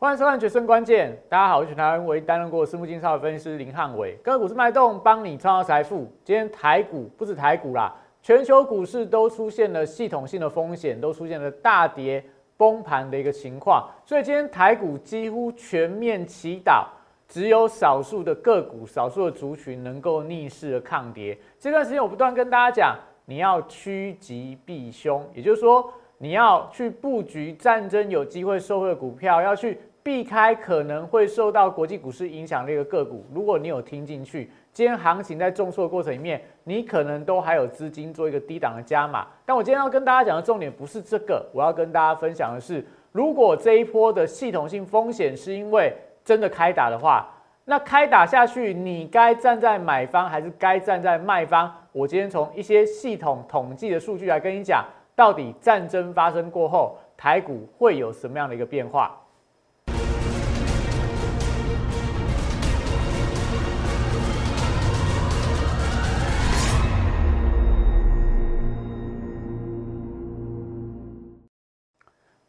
欢迎收看《决胜关键》，大家好，我是台湾唯一担任过私募金超的分析师林汉伟，个股是脉动，帮你创造财富。今天台股不止台股啦，全球股市都出现了系统性的风险，都出现了大跌崩盘的一个情况，所以今天台股几乎全面祈祷，只有少数的个股、少数的族群能够逆势的抗跌。这段时间我不断跟大家讲，你要趋吉避凶，也就是说，你要去布局战争有机会受惠的股票，要去。避开可能会受到国际股市影响的一个个股，如果你有听进去，今天行情在重挫的过程里面，你可能都还有资金做一个低档的加码。但我今天要跟大家讲的重点不是这个，我要跟大家分享的是，如果这一波的系统性风险是因为真的开打的话，那开打下去，你该站在买方还是该站在卖方？我今天从一些系统统计的数据来跟你讲，到底战争发生过后，台股会有什么样的一个变化？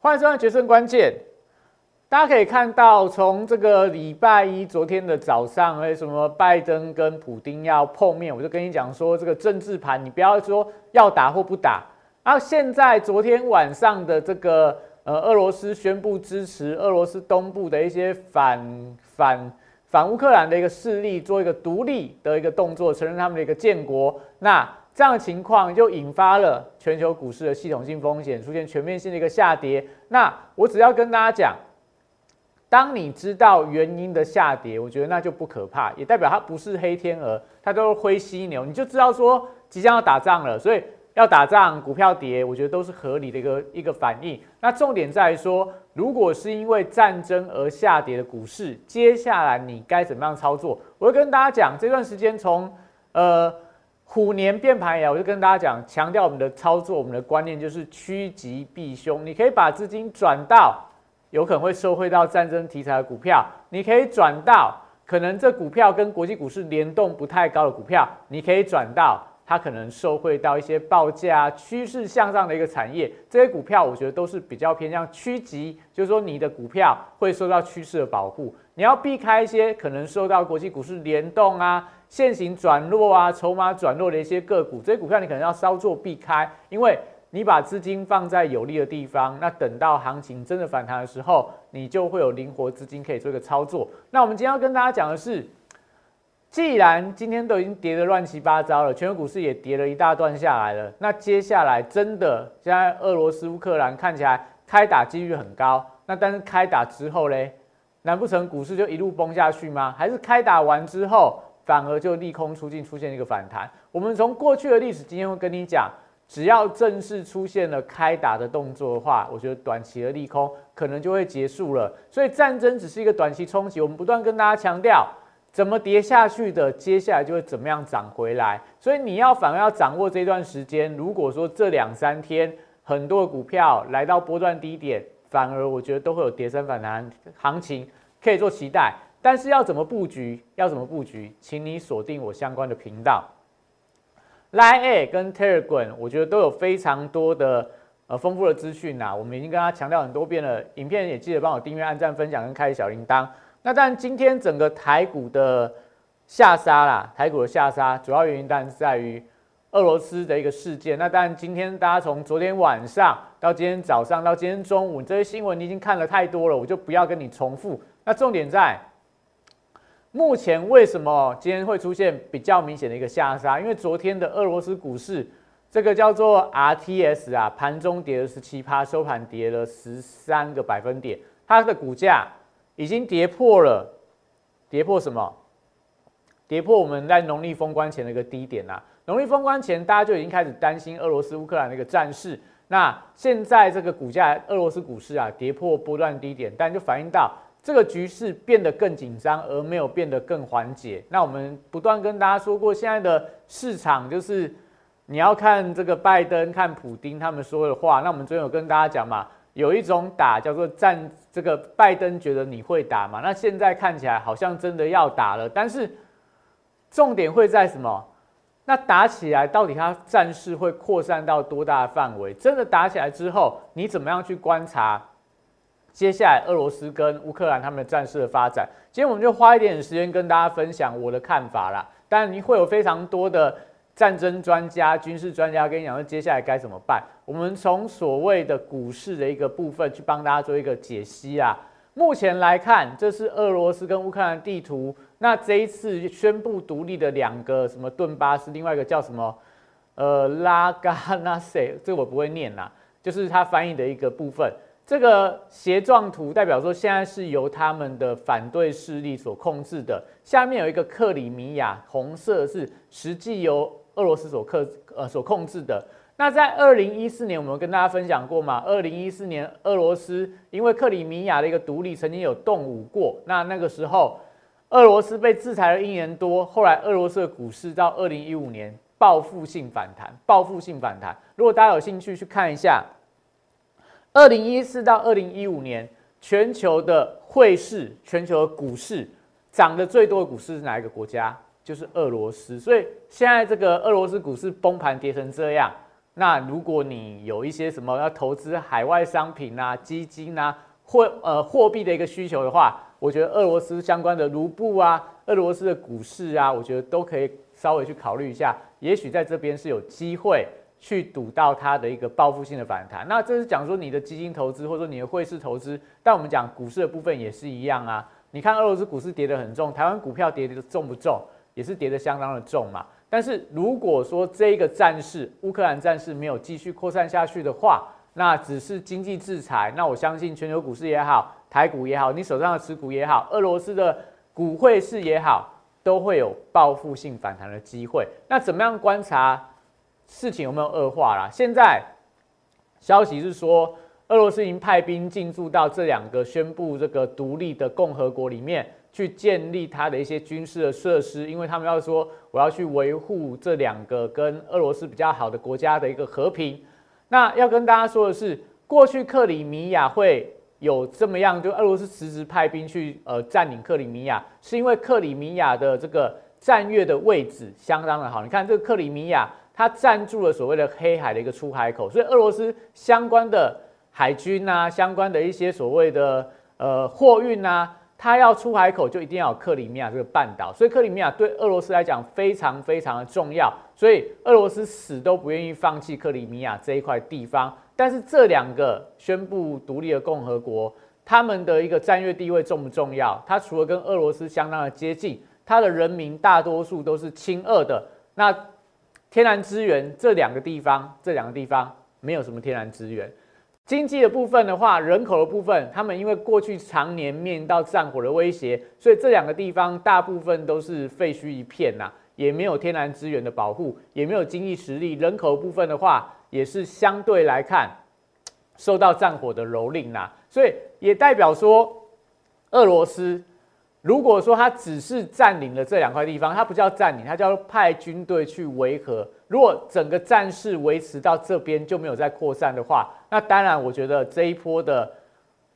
欢迎收看《决胜关键》。大家可以看到，从这个礼拜一昨天的早上，为什么拜登跟普京要碰面？我就跟你讲说，这个政治盘，你不要说要打或不打。然后现在昨天晚上的这个呃，俄罗斯宣布支持俄罗斯东部的一些反反反乌克兰的一个势力，做一个独立的一个动作，承认他们的一个建国。那这样的情况就引发了全球股市的系统性风险，出现全面性的一个下跌。那我只要跟大家讲，当你知道原因的下跌，我觉得那就不可怕，也代表它不是黑天鹅，它都是灰犀牛，你就知道说即将要打仗了。所以要打仗，股票跌，我觉得都是合理的一个一个反应。那重点在于说，如果是因为战争而下跌的股市，接下来你该怎么样操作？我会跟大家讲，这段时间从呃。虎年变盘呀，我就跟大家讲，强调我们的操作，我们的观念就是趋吉避凶。你可以把资金转到有可能会受惠到战争题材的股票，你可以转到可能这股票跟国际股市联动不太高的股票，你可以转到它可能受惠到一些报价趋势向上的一个产业。这些股票我觉得都是比较偏向趋吉，就是说你的股票会受到趋势的保护。你要避开一些可能受到国际股市联动啊。现行转弱啊，筹码转弱的一些个股，这些股票你可能要稍作避开，因为你把资金放在有利的地方，那等到行情真的反弹的时候，你就会有灵活资金可以做一个操作。那我们今天要跟大家讲的是，既然今天都已经跌得乱七八糟了，全球股市也跌了一大段下来了，那接下来真的现在俄罗斯乌克兰看起来开打几率很高，那但是开打之后嘞，难不成股市就一路崩下去吗？还是开打完之后？反而就利空出尽，出现一个反弹。我们从过去的历史经验会跟你讲，只要正式出现了开打的动作的话，我觉得短期的利空可能就会结束了。所以战争只是一个短期冲击，我们不断跟大家强调，怎么跌下去的，接下来就会怎么样涨回来。所以你要反而要掌握这段时间。如果说这两三天很多股票来到波段低点，反而我觉得都会有跌升反弹行情可以做期待。但是要怎么布局？要怎么布局？请你锁定我相关的频道，Line A 跟 Telegram，我觉得都有非常多的呃丰富的资讯呐。我们已经跟他强调很多遍了，影片也记得帮我订阅、按赞、分享跟开小铃铛。那但今天整个台股的下杀啦，台股的下杀主要原因当然是在于俄罗斯的一个事件。那当然今天大家从昨天晚上到今天早上到今天中午，这些新闻你已经看了太多了，我就不要跟你重复。那重点在。目前为什么今天会出现比较明显的一个下杀？因为昨天的俄罗斯股市，这个叫做 RTS 啊，盘中跌了十七趴，收盘跌了十三个百分点，它的股价已经跌破了，跌破什么？跌破我们在农历封关前的一个低点啊！农历封关前，大家就已经开始担心俄罗斯乌克兰的一个战事。那现在这个股价，俄罗斯股市啊，跌破波段低点，但就反映到。这个局势变得更紧张，而没有变得更缓解。那我们不断跟大家说过，现在的市场就是你要看这个拜登、看普京他们说的话。那我们昨天有跟大家讲嘛，有一种打叫做战，这个拜登觉得你会打嘛，那现在看起来好像真的要打了。但是重点会在什么？那打起来到底它战事会扩散到多大的范围？真的打起来之后，你怎么样去观察？接下来俄罗斯跟乌克兰他们的战事的发展。今天我们就花一点时间跟大家分享我的看法啦。当然，你会有非常多的战争专家、军事专家跟你讲说接下来该怎么办。我们从所谓的股市的一个部分去帮大家做一个解析啊。目前来看，这是俄罗斯跟乌克兰地图。那这一次宣布独立的两个什么顿巴斯，另外一个叫什么呃拉嘎纳塞，这个我不会念啦，就是它翻译的一个部分。这个斜状图代表说，现在是由他们的反对势力所控制的。下面有一个克里米亚，红色是实际由俄罗斯所克呃所控制的。那在二零一四年，我们跟大家分享过嘛？二零一四年，俄罗斯因为克里米亚的一个独立，曾经有动武过。那那个时候，俄罗斯被制裁了一年多。后来，俄罗斯的股市到二零一五年报复性反弹，报复性反弹。如果大家有兴趣去看一下。二零一四到二零一五年，全球的汇市、全球的股市涨得最多的股市是哪一个国家？就是俄罗斯。所以现在这个俄罗斯股市崩盘跌成这样，那如果你有一些什么要投资海外商品啊、基金啊、货呃货币的一个需求的话，我觉得俄罗斯相关的卢布啊、俄罗斯的股市啊，我觉得都可以稍微去考虑一下，也许在这边是有机会。去赌到它的一个报复性的反弹，那这是讲说你的基金投资或者说你的汇市投资，但我们讲股市的部分也是一样啊。你看俄罗斯股市跌得很重，台湾股票跌的重不重？也是跌得相当的重嘛。但是如果说这个战事，乌克兰战事没有继续扩散下去的话，那只是经济制裁，那我相信全球股市也好，台股也好，你手上的持股也好，俄罗斯的股汇市也好，都会有报复性反弹的机会。那怎么样观察？事情有没有恶化啦？现在消息是说，俄罗斯已经派兵进驻到这两个宣布这个独立的共和国里面，去建立它的一些军事的设施，因为他们要说我要去维护这两个跟俄罗斯比较好的国家的一个和平。那要跟大家说的是，过去克里米亚会有这么样，就俄罗斯辞职派兵去呃占领克里米亚，是因为克里米亚的这个战略的位置相当的好。你看这个克里米亚。它占住了所谓的黑海的一个出海口，所以俄罗斯相关的海军啊，相关的一些所谓的呃货运啊，它要出海口就一定要有克里米亚这个半岛，所以克里米亚对俄罗斯来讲非常非常的重要，所以俄罗斯死都不愿意放弃克里米亚这一块地方。但是这两个宣布独立的共和国，他们的一个战略地位重不重要？它除了跟俄罗斯相当的接近，它的人民大多数都是亲俄的，那。天然资源这两个地方，这两个地方没有什么天然资源。经济的部分的话，人口的部分，他们因为过去常年面临到战火的威胁，所以这两个地方大部分都是废墟一片呐，也没有天然资源的保护，也没有经济实力。人口部分的话，也是相对来看受到战火的蹂躏呐，所以也代表说俄罗斯。如果说他只是占领了这两块地方，他不叫占领，他叫派军队去维和。如果整个战事维持到这边就没有再扩散的话，那当然我觉得这一波的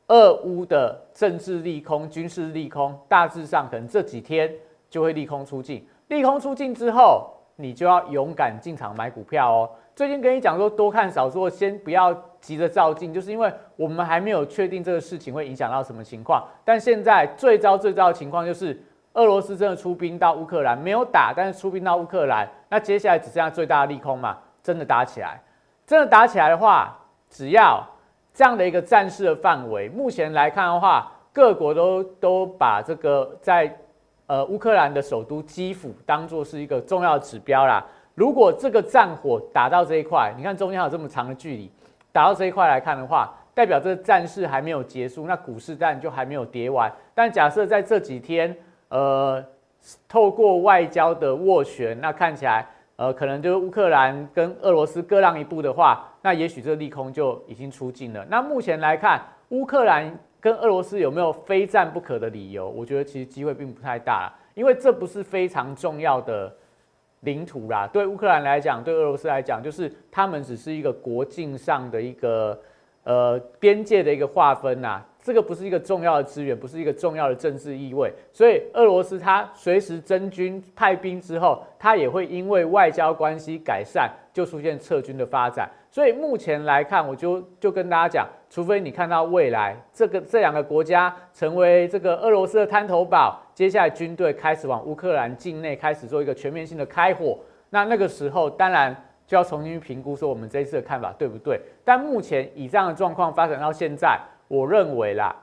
俄乌的政治利空、军事利空，大致上可能这几天就会利空出尽。利空出尽之后，你就要勇敢进场买股票哦。最近跟你讲说多看少做，先不要急着照进，就是因为我们还没有确定这个事情会影响到什么情况。但现在最糟最糟的情况就是，俄罗斯真的出兵到乌克兰，没有打，但是出兵到乌克兰，那接下来只剩下最大的利空嘛？真的打起来，真的打起来的话，只要这样的一个战事的范围，目前来看的话，各国都都把这个在呃乌克兰的首都基辅当做是一个重要指标啦。如果这个战火打到这一块，你看中间还有这么长的距离，打到这一块来看的话，代表这个战事还没有结束，那股市战就还没有跌完。但假设在这几天，呃，透过外交的斡旋，那看起来，呃，可能就是乌克兰跟俄罗斯各让一步的话，那也许这个利空就已经出尽了。那目前来看，乌克兰跟俄罗斯有没有非战不可的理由？我觉得其实机会并不太大，因为这不是非常重要的。领土啦，对乌克兰来讲，对俄罗斯来讲，就是他们只是一个国境上的一个呃边界的一个划分呐。这个不是一个重要的资源，不是一个重要的政治意味，所以俄罗斯它随时增军派兵之后，它也会因为外交关系改善，就出现撤军的发展。所以目前来看，我就就跟大家讲，除非你看到未来这个这两个国家成为这个俄罗斯的滩头堡，接下来军队开始往乌克兰境内开始做一个全面性的开火，那那个时候当然就要重新评估说我们这一次的看法对不对。但目前以这样的状况发展到现在。我认为啦，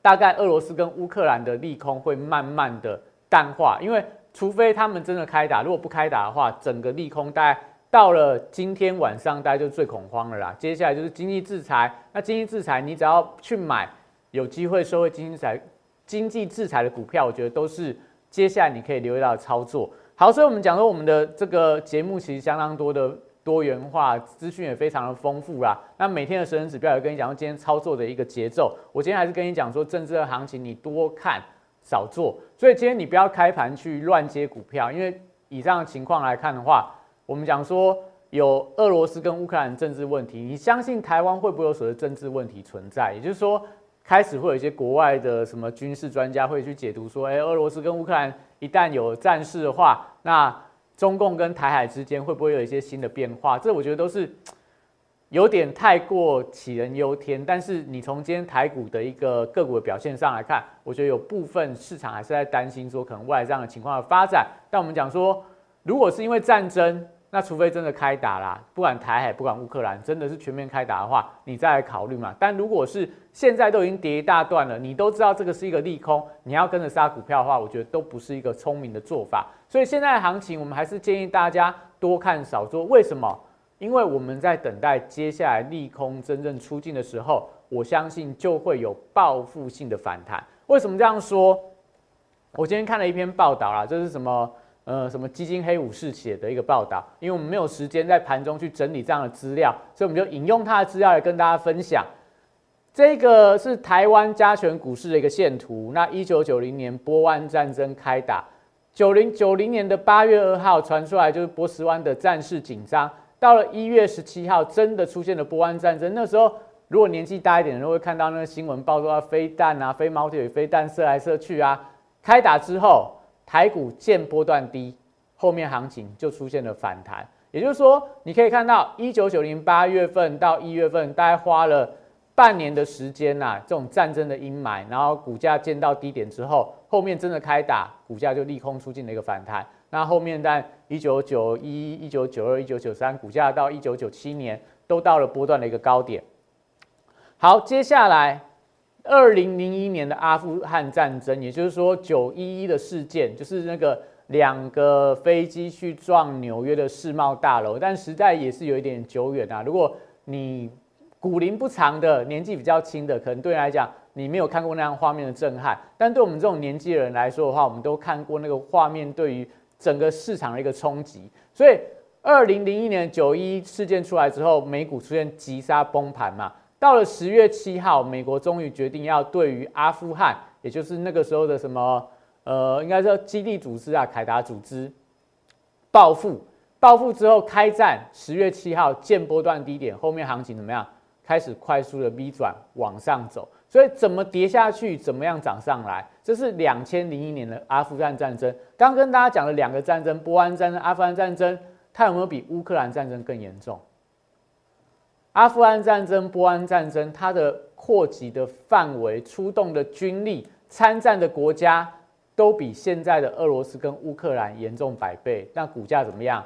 大概俄罗斯跟乌克兰的利空会慢慢的淡化，因为除非他们真的开打，如果不开打的话，整个利空大概到了今天晚上，大家就最恐慌了啦。接下来就是经济制裁，那经济制裁你只要去买有机会受惠经济制裁、经济制裁的股票，我觉得都是接下来你可以留意到的操作。好，所以我们讲说我们的这个节目其实相当多的。多元化资讯也非常的丰富啦。那每天的时人指标也跟你讲说今天操作的一个节奏。我今天还是跟你讲说政治的行情你多看少做。所以今天你不要开盘去乱接股票，因为以上的情况来看的话，我们讲说有俄罗斯跟乌克兰政治问题，你相信台湾会不会有所谓政治问题存在？也就是说，开始会有一些国外的什么军事专家会去解读说，哎，俄罗斯跟乌克兰一旦有战事的话，那中共跟台海之间会不会有一些新的变化？这我觉得都是有点太过杞人忧天。但是你从今天台股的一个个股的表现上来看，我觉得有部分市场还是在担心说可能未来这样的情况的发展。但我们讲说，如果是因为战争。那除非真的开打啦，不管台海，不管乌克兰，真的是全面开打的话，你再来考虑嘛。但如果是现在都已经跌一大段了，你都知道这个是一个利空，你要跟着杀股票的话，我觉得都不是一个聪明的做法。所以现在行情，我们还是建议大家多看少做。为什么？因为我们在等待接下来利空真正出尽的时候，我相信就会有报复性的反弹。为什么这样说？我今天看了一篇报道啦，这是什么？呃，什么基金黑武士写的一个报道，因为我们没有时间在盘中去整理这样的资料，所以我们就引用他的资料来跟大家分享。这个是台湾加权股市的一个线图。那一九九零年波湾战争开打，九零九零年的八月二号传出来就是波斯湾的战事紧张，到了一月十七号真的出现了波湾战争。那时候如果年纪大一点的人会看到那个新闻报道，飞弹啊，飞毛腿飞弹射来射去啊。开打之后。台股见波段低，后面行情就出现了反弹。也就是说，你可以看到一九九零八月份到一月份，大概花了半年的时间呐，这种战争的阴霾，然后股价见到低点之后，后面真的开打，股价就利空出尽的一个反弹。那后面在一九九一、一九九二、一九九三，股价到一九九七年都到了波段的一个高点。好，接下来。二零零一年的阿富汗战争，也就是说九一一的事件，就是那个两个飞机去撞纽约的世贸大楼，但时代也是有一点久远啊。如果你古龄不长的，年纪比较轻的，可能对你来讲，你没有看过那样画面的震撼。但对我们这种年纪的人来说的话，我们都看过那个画面对于整个市场的一个冲击。所以二零零一年九一事件出来之后，美股出现急杀崩盘嘛。到了十月七号，美国终于决定要对于阿富汗，也就是那个时候的什么，呃，应该说基地组织啊，凯达组织报复。报复之后开战，十月七号见波段低点，后面行情怎么样？开始快速的 V 转往上走。所以怎么跌下去，怎么样涨上来？这是两千零一年的阿富汗战争。刚跟大家讲了两个战争，波安战争、阿富汗战争，它有没有比乌克兰战争更严重？阿富汗战争、波安战争，它的扩及的范围、出动的军力、参战的国家，都比现在的俄罗斯跟乌克兰严重百倍。那股价怎么样？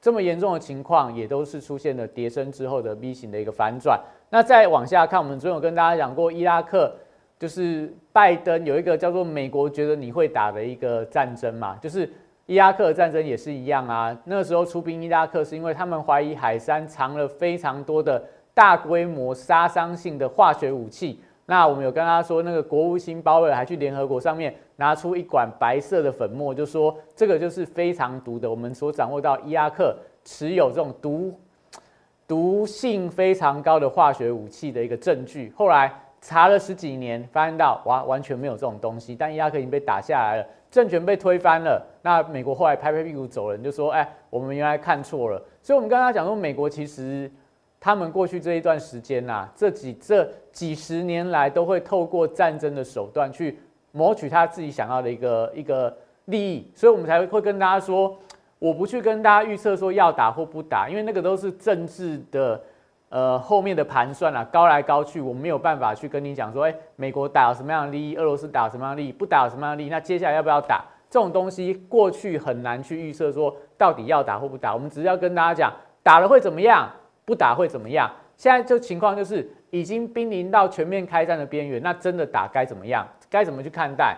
这么严重的情况，也都是出现了跌升之后的 V 型的一个反转。那再往下看，我们昨天有跟大家讲过，伊拉克就是拜登有一个叫做“美国觉得你会打”的一个战争嘛，就是。伊拉克战争也是一样啊，那时候出兵伊拉克是因为他们怀疑海山藏了非常多的大规模杀伤性的化学武器。那我们有跟他说，那个国务卿鲍威尔还去联合国上面拿出一管白色的粉末，就说这个就是非常毒的。我们所掌握到伊拉克持有这种毒毒性非常高的化学武器的一个证据。后来查了十几年，发现到哇完全没有这种东西，但伊拉克已经被打下来了。政权被推翻了，那美国后来拍拍屁股走人，就说：“哎，我们原来看错了。”所以，我们刚刚讲说，美国其实他们过去这一段时间呐，这几这几十年来都会透过战争的手段去谋取他自己想要的一个一个利益，所以我们才会跟大家说，我不去跟大家预测说要打或不打，因为那个都是政治的呃后面的盘算啊，高来高去，我没有办法去跟你讲说，哎，美国打有什么样的利益，俄罗斯打什么样的利益，不打什么样的利益，那接下来要不要打？这种东西过去很难去预测说到底要打或不打，我们只是要跟大家讲，打了会怎么样。不打会怎么样？现在这情况就是已经濒临到全面开战的边缘，那真的打该怎么样？该怎么去看待？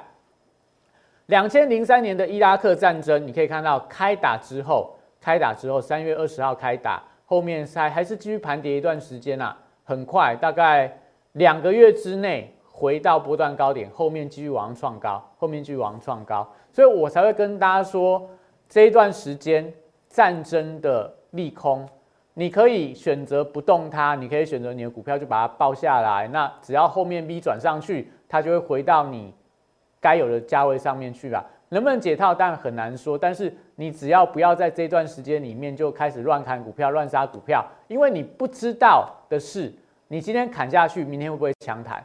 两千零三年的伊拉克战争，你可以看到开打之后，开打之后三月二十号开打，后面还还是继续盘跌一段时间啊，很快大概两个月之内回到波段高点，后面继续往上创高，后面继续往上创高，所以我才会跟大家说这一段时间战争的利空。你可以选择不动它，你可以选择你的股票就把它抱下来。那只要后面 V 转上去，它就会回到你该有的价位上面去了。能不能解套，当然很难说。但是你只要不要在这段时间里面就开始乱砍股票、乱杀股票，因为你不知道的是，你今天砍下去，明天会不会强弹？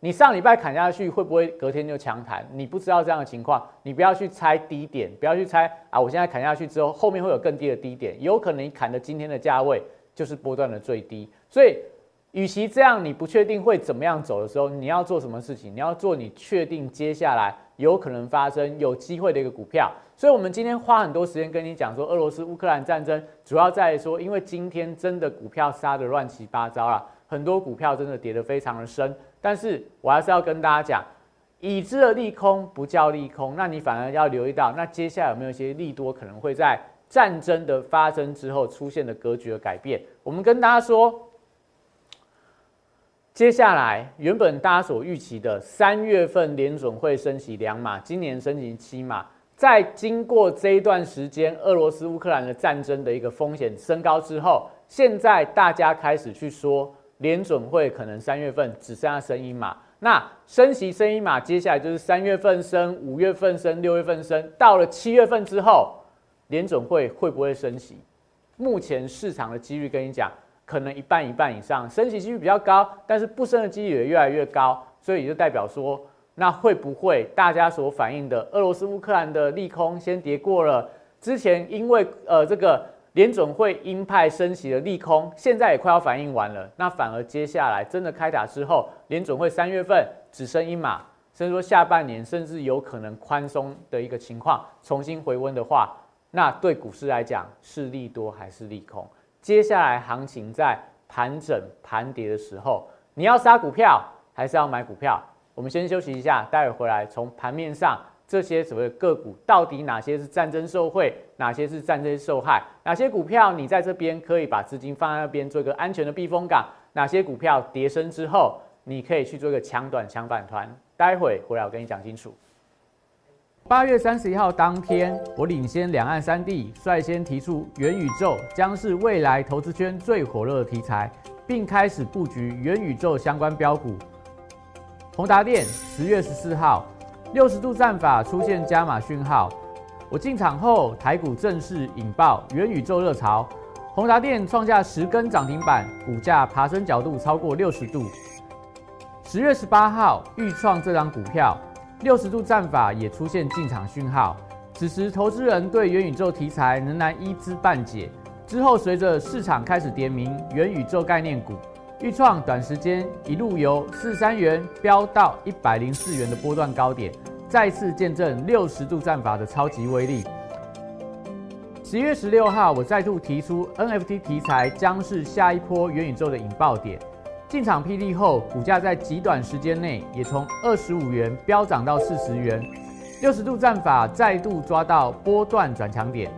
你上礼拜砍下去会不会隔天就强弹？你不知道这样的情况，你不要去猜低点，不要去猜啊！我现在砍下去之后，后面会有更低的低点，有可能你砍的今天的价位就是波段的最低。所以，与其这样，你不确定会怎么样走的时候，你要做什么事情？你要做你确定接下来有可能发生有机会的一个股票。所以，我们今天花很多时间跟你讲说，俄罗斯乌克兰战争主要在说，因为今天真的股票杀的乱七八糟了，很多股票真的跌得非常的深。但是我还是要跟大家讲，已知的利空不叫利空，那你反而要留意到，那接下来有没有一些利多可能会在战争的发生之后出现的格局的改变？我们跟大家说，接下来原本大家所预期的三月份联准会升息两码，今年升息七码，在经过这一段时间俄罗斯乌克兰的战争的一个风险升高之后，现在大家开始去说。联准会可能三月份只剩下升一码，那升息升一码，接下来就是三月份升、五月份升、六月份升，到了七月份之后，联准会会不会升息？目前市场的几率跟你讲，可能一半一半以上，升息几率比较高，但是不升的几率也越来越高，所以就代表说，那会不会大家所反映的俄罗斯乌克兰的利空先跌过了？之前因为呃这个。联准会鹰派升息的利空，现在也快要反应完了。那反而接下来真的开打之后，联准会三月份只升一码，甚至说下半年甚至有可能宽松的一个情况重新回温的话，那对股市来讲是利多还是利空？接下来行情在盘整盘跌的时候，你要杀股票还是要买股票？我们先休息一下，待会回来从盘面上。这些所谓的个股到底哪些是战争受贿，哪些是战争受害？哪些股票你在这边可以把资金放在那边做一个安全的避风港？哪些股票跌升之后，你可以去做一个强短强反团？待会回来我跟你讲清楚。八月三十一号当天，我领先两岸三地，率先提出元宇宙将是未来投资圈最火热的题材，并开始布局元宇宙相关标股。宏达电十月十四号。六十度战法出现加码讯号，我进场后，台股正式引爆元宇宙热潮，宏达电创下十根涨停板，股价爬升角度超过六十度。十月十八号，预创这张股票，六十度战法也出现进场讯号，此时投资人对元宇宙题材仍然一知半解。之后随着市场开始点名元宇宙概念股。预创短时间一路由四三元飙到一百零四元的波段高点，再次见证六十度战法的超级威力。十月十六号，我再度提出 NFT 题材将是下一波元宇宙的引爆点。进场霹雳后，股价在极短时间内也从二十五元飙涨到四十元，六十度战法再度抓到波段转强点。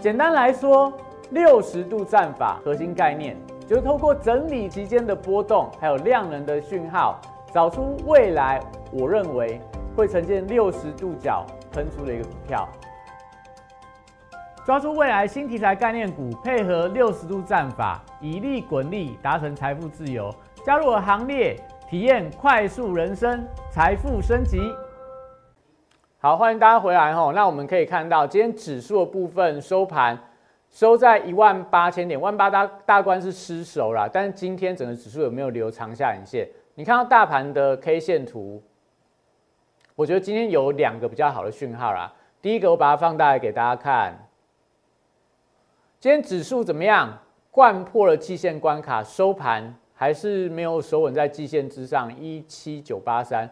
简单来说，六十度战法核心概念。就是透过整理期间的波动，还有量能的讯号，找出未来我认为会呈现六十度角喷出的一个股票，抓住未来新题材概念股，配合六十度战法，以利滚利，达成财富自由。加入我行列，体验快速人生，财富升级。好，欢迎大家回来哈。那我们可以看到，今天指数的部分收盘。收在一万八千点，万八大大关是失守啦。但是今天整个指数有没有留长下影线？你看到大盘的 K 线图，我觉得今天有两个比较好的讯号啦。第一个，我把它放大来给大家看，今天指数怎么样？贯破了季线关卡，收盘还是没有守稳在季线之上，一七九八三，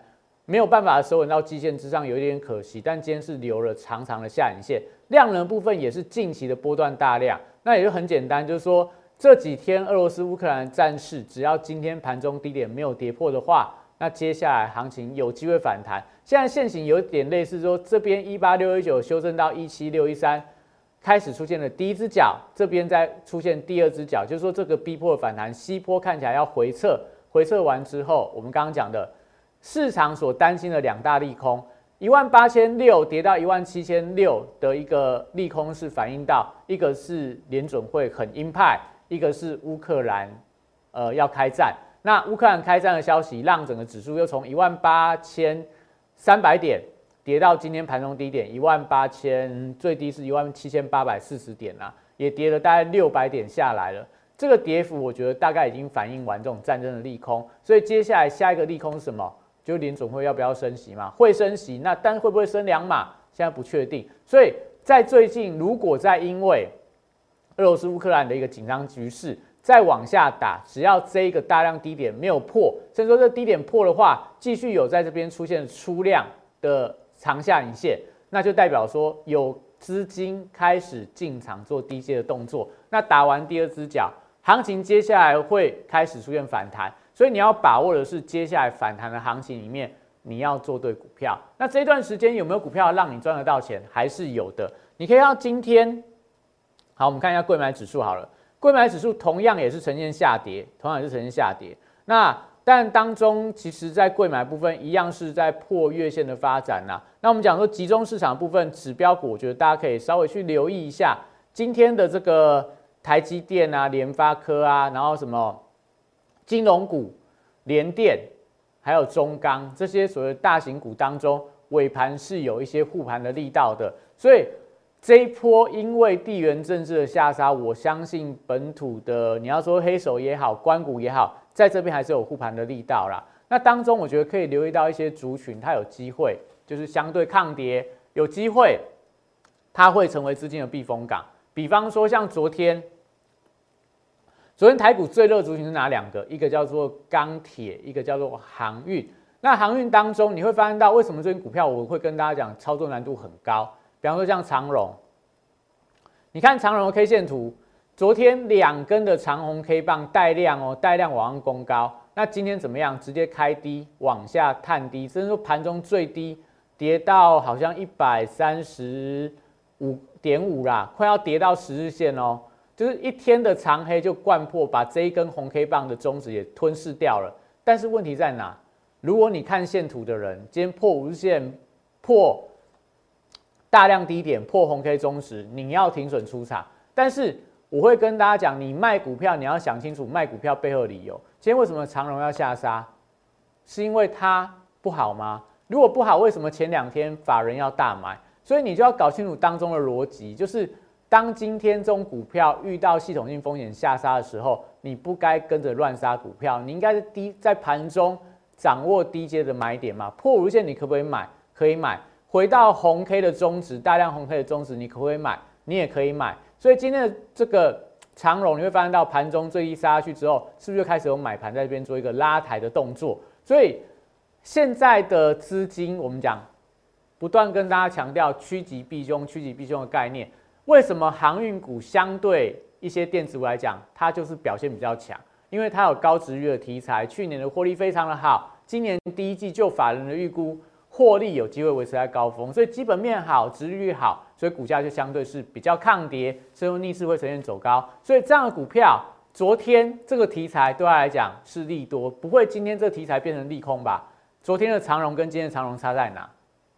没有办法守稳到季线之上，有一点可惜。但今天是留了长长的下影线，量能部分也是近期的波段大量。那也就很简单，就是说这几天俄罗斯乌克兰战事，只要今天盘中低点没有跌破的话，那接下来行情有机会反弹。现在现行有点类似，说这边一八六一九修正到一七六一三。开始出现了第一只脚，这边再出现第二只脚，就是说这个逼迫反弹，C 波看起来要回撤，回撤完之后，我们刚刚讲的市场所担心的两大利空，一万八千六跌到一万七千六的一个利空是反映到一个是联准会很鹰派，一个是乌克兰呃要开战，那乌克兰开战的消息让整个指数又从一万八千三百点。跌到今天盘中低点一万八千，最低是一万七千八百四十点啦，也跌了大概六百点下来了。这个跌幅我觉得大概已经反映完这种战争的利空，所以接下来下一个利空是什么？就联总会要不要升息嘛？会升息，那但会不会升两码？现在不确定。所以在最近，如果再因为俄罗斯乌克兰的一个紧张局势再往下打，只要这一个大量低点没有破，甚至说这低点破的话，继续有在这边出现出量的。长下影线，那就代表说有资金开始进场做低阶的动作。那打完第二只脚，行情接下来会开始出现反弹，所以你要把握的是接下来反弹的行情里面，你要做对股票。那这一段时间有没有股票让你赚得到钱？还是有的。你可以看到今天，好，我们看一下贵买指数好了，贵买指数同样也是呈现下跌，同样也是呈现下跌。那但当中，其实在贵买部分一样是在破月线的发展呐。那我们讲说集中市场部分指标股，我觉得大家可以稍微去留意一下今天的这个台积电啊、联发科啊，然后什么金融股、联电，还有中钢这些所谓大型股当中，尾盘是有一些护盘的力道的。所以这一波因为地缘政治的下杀，我相信本土的你要说黑手也好，关股也好。在这边还是有护盘的力道啦。那当中我觉得可以留意到一些族群，它有机会就是相对抗跌，有机会它会成为资金的避风港。比方说像昨天，昨天台股最热族群是哪两个？一个叫做钢铁，一个叫做航运。那航运当中你会发现到，为什么这些股票我会跟大家讲操作难度很高？比方说像长荣，你看长荣的 K 线图。昨天两根的长红 K 棒带量哦，带量往上攻高。那今天怎么样？直接开低往下探低，甚至说盘中最低跌到好像一百三十五点五啦，快要跌到十日线哦。就是一天的长黑就灌破，把这一根红 K 棒的中指也吞噬掉了。但是问题在哪？如果你看线图的人，今天破五日线、破大量低点、破红 K 中指，你要停损出场。但是我会跟大家讲，你卖股票你要想清楚卖股票背后理由。今天为什么长荣要下杀？是因为它不好吗？如果不好，为什么前两天法人要大买？所以你就要搞清楚当中的逻辑，就是当今天这种股票遇到系统性风险下杀的时候，你不该跟着乱杀股票，你应该是低在盘中掌握低阶的买点嘛。破五日线你可不可以买？可以买。回到红 K 的中值，大量红 K 的中值，你可不可以买？你也可以买。所以今天的这个长荣，你会发现到盘中最低杀下去之后，是不是就开始有买盘在这边做一个拉抬的动作？所以现在的资金，我们讲不断跟大家强调趋吉避凶、趋吉避凶的概念。为什么航运股相对一些电子股来讲，它就是表现比较强？因为它有高值率的题材，去年的获利非常的好，今年第一季就法人的预估。获利有机会维持在高峰，所以基本面好，值率好，所以股价就相对是比较抗跌，甚至逆势会呈现走高。所以这样的股票，昨天这个题材对他来讲是利多，不会今天这题材变成利空吧？昨天的长荣跟今天的长荣差在哪？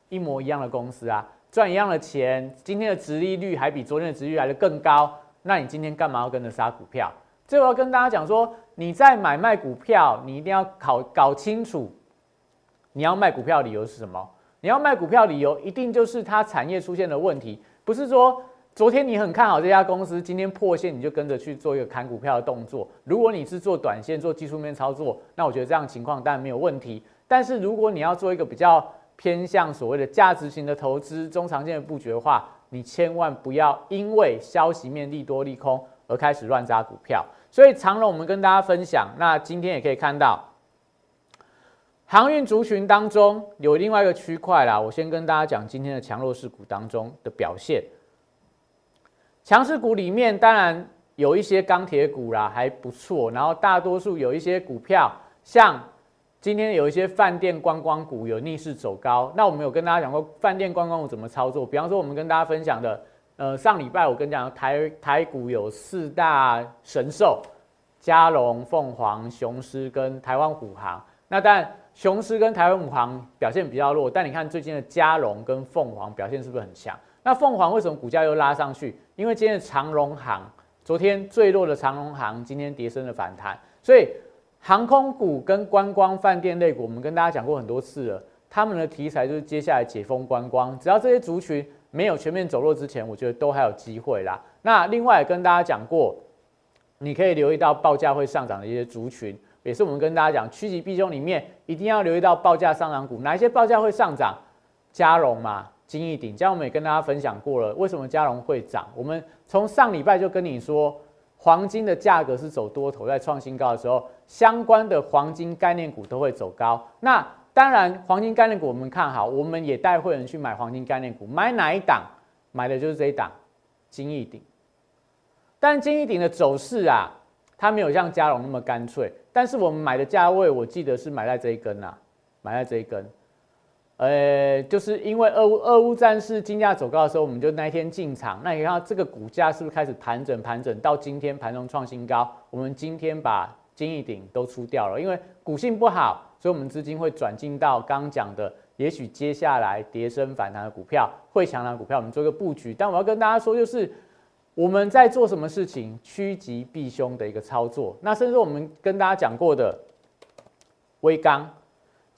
一模一样的公司啊，赚一样的钱，今天的值利率还比昨天的值率来的更高，那你今天干嘛要跟着杀股票？最后要跟大家讲说，你在买卖股票，你一定要考搞清楚。你要卖股票理由是什么？你要卖股票理由一定就是它产业出现了问题，不是说昨天你很看好这家公司，今天破线你就跟着去做一个砍股票的动作。如果你是做短线、做技术面操作，那我觉得这样情况当然没有问题。但是如果你要做一个比较偏向所谓的价值型的投资、中长线的布局的话，你千万不要因为消息面利多利空而开始乱扎股票。所以长龙我们跟大家分享，那今天也可以看到。航运族群当中有另外一个区块啦，我先跟大家讲今天的强弱势股当中的表现。强势股里面当然有一些钢铁股啦，还不错。然后大多数有一些股票，像今天有一些饭店观光股有逆势走高。那我们有跟大家讲过饭店观光股怎么操作，比方说我们跟大家分享的，呃，上礼拜我跟讲台台股有四大神兽：嘉龙、凤凰、雄狮跟台湾虎航。那当然。雄狮跟台湾虎航表现比较弱，但你看最近的嘉龙跟凤凰表现是不是很强？那凤凰为什么股价又拉上去？因为今天的长荣航，昨天最弱的长荣航今天跌升了反弹，所以航空股跟观光饭店类股，我们跟大家讲过很多次了，他们的题材就是接下来解封观光，只要这些族群没有全面走弱之前，我觉得都还有机会啦。那另外跟大家讲过，你可以留意到报价会上涨的一些族群。也是我们跟大家讲，趋吉避凶里面一定要留意到报价上涨股，哪一些报价会上涨？嘉荣嘛，金逸鼎，嘉荣也跟大家分享过了，为什么嘉荣会涨？我们从上礼拜就跟你说，黄金的价格是走多头，在创新高的时候，相关的黄金概念股都会走高。那当然，黄金概念股我们看好，我们也带会员去买黄金概念股，买哪一档？买的就是这一档金逸鼎。但金逸鼎的走势啊。它没有像嘉龙那么干脆，但是我们买的价位，我记得是买在这一根呐，买在这一根，呃，就是因为俄乌俄乌战事金价走高的时候，我们就那一天进场。那你看这个股价是不是开始盘整盘整，到今天盘中创新高？我们今天把金一顶都出掉了，因为股性不好，所以我们资金会转进到刚讲的，也许接下来跌升反弹的股票，会强的股票，我们做一个布局。但我要跟大家说，就是。我们在做什么事情？趋吉避凶的一个操作。那甚至我们跟大家讲过的微钢，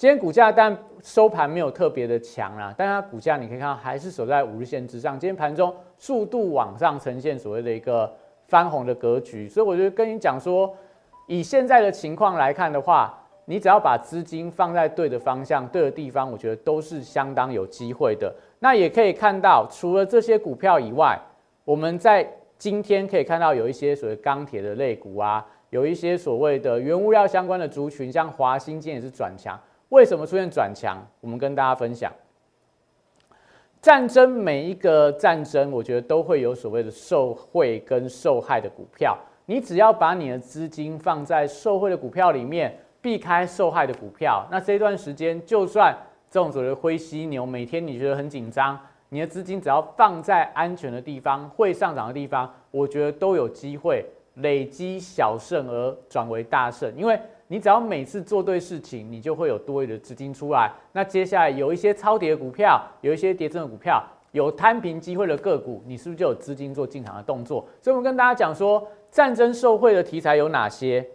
今天股价但收盘没有特别的强啦，但它股价你可以看到还是守在五日线之上。今天盘中速度往上呈现所谓的一个翻红的格局，所以我就跟你讲说，以现在的情况来看的话，你只要把资金放在对的方向、对的地方，我觉得都是相当有机会的。那也可以看到，除了这些股票以外，我们在今天可以看到有一些所谓钢铁的类股啊，有一些所谓的原物料相关的族群，像华兴今天也是转强。为什么出现转强？我们跟大家分享，战争每一个战争，我觉得都会有所谓的受贿跟受害的股票。你只要把你的资金放在受贿的股票里面，避开受害的股票，那这段时间就算这种所谓的灰犀牛，每天你觉得很紧张。你的资金只要放在安全的地方，会上涨的地方，我觉得都有机会累积小胜而转为大胜。因为你只要每次做对事情，你就会有多余的资金出来。那接下来有一些超跌股票，有一些跌升的股票，有摊平机会的个股，你是不是就有资金做进场的动作？所以，我们跟大家讲说，战争受贿的题材有哪些？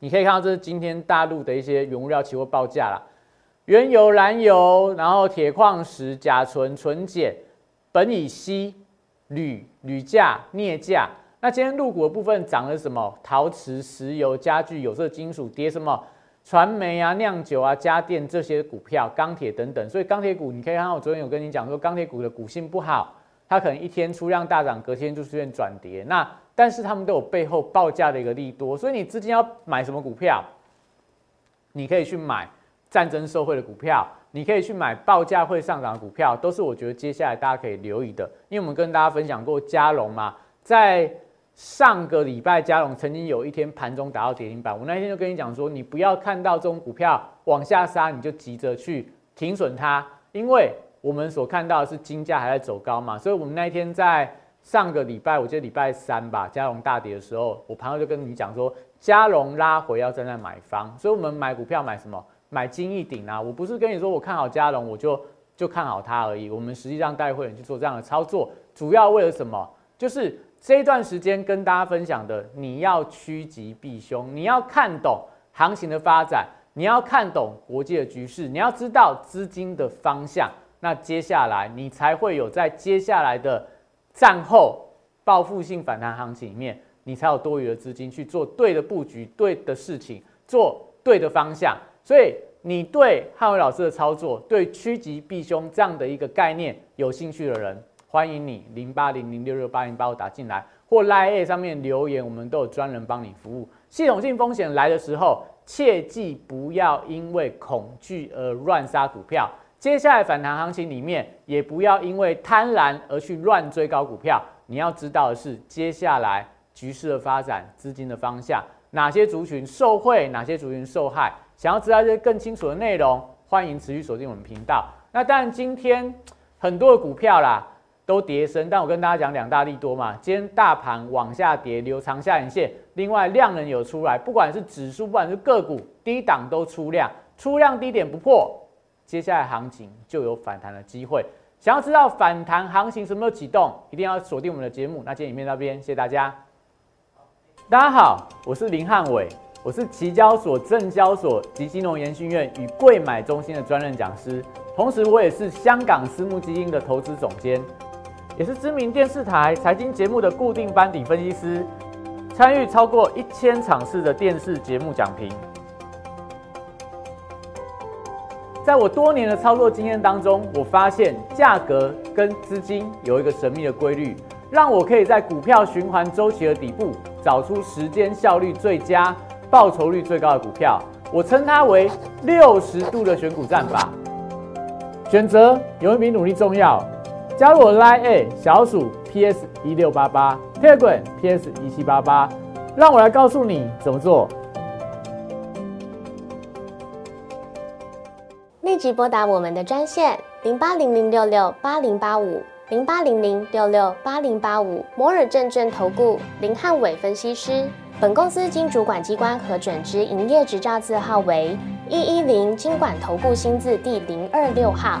你可以看到，这是今天大陆的一些原物料期货报价了。原油、燃油，然后铁矿石、甲醇、纯碱、苯乙烯、铝、铝价、镍价。那今天入股的部分涨了什么？陶瓷、石油、家具、有色金属跌什么？传媒啊、酿酒啊、家电这些股票、钢铁等等。所以钢铁股，你可以看到我昨天有跟你讲说，钢铁股的股性不好，它可能一天出量大涨，隔天就出现转跌。那但是他们都有背后报价的一个利多，所以你资金要买什么股票，你可以去买。战争受贿的股票，你可以去买报价会上涨的股票，都是我觉得接下来大家可以留意的。因为我们跟大家分享过加龙嘛，在上个礼拜嘉龙曾经有一天盘中达到跌停板，我那天就跟你讲说，你不要看到这种股票往下杀，你就急着去停损它，因为我们所看到的是金价还在走高嘛，所以我们那天在上个礼拜，我记得礼拜三吧，嘉龙大跌的时候，我朋友就跟你讲说，嘉龙拉回要站在买方，所以我们买股票买什么？买金一顶啊！我不是跟你说我看好嘉龙，我就就看好它而已。我们实际上带会员去做这样的操作，主要为了什么？就是这一段时间跟大家分享的，你要趋吉避凶，你要看懂行情的发展，你要看懂国际的局势，你要知道资金的方向。那接下来你才会有在接下来的战后报复性反弹行情里面，你才有多余的资金去做对的布局、对的事情、做对的方向。所以，你对汉伟老师的操作、对趋吉避凶这样的一个概念有兴趣的人，欢迎你零八零零六六八零八五打进来，或 Line 上面留言，我们都有专人帮你服务。系统性风险来的时候，切记不要因为恐惧而乱杀股票。接下来反弹行情里面，也不要因为贪婪而去乱追高股票。你要知道的是，接下来局势的发展、资金的方向，哪些族群受惠，哪些族群受害。想要知道这些更清楚的内容，欢迎持续锁定我们频道。那当然，今天很多的股票啦都跌升，但我跟大家讲两大利多嘛。今天大盘往下跌，留长下影线。另外，量能有出来，不管是指数，不管是个股，低档都出量，出量低点不破。接下来行情就有反弹的机会。想要知道反弹行情什么时候启动，一定要锁定我们的节目。那今天影片到这边，谢谢大家。大家好，我是林汉伟，我是期交所、证交所及金融研训院与贵买中心的专任讲师，同时我也是香港私募基金的投资总监，也是知名电视台财经节目的固定班底分析师，参与超过一千场次的电视节目讲评。在我多年的操作经验当中，我发现价格跟资金有一个神秘的规律，让我可以在股票循环周期的底部找出时间效率最佳、报酬率最高的股票。我称它为六十度的选股战法。选择永远比努力重要。加入我 Line A 小鼠 PS 一六八八 t e g r a PS 一七八八，让我来告诉你怎么做。立即拨打我们的专线零八零零六六八零八五零八零零六六八零八五摩尔证券投顾林汉伟分析师。本公司经主管机关核准之营业执照字号为一一零金管投顾新字第零二六号。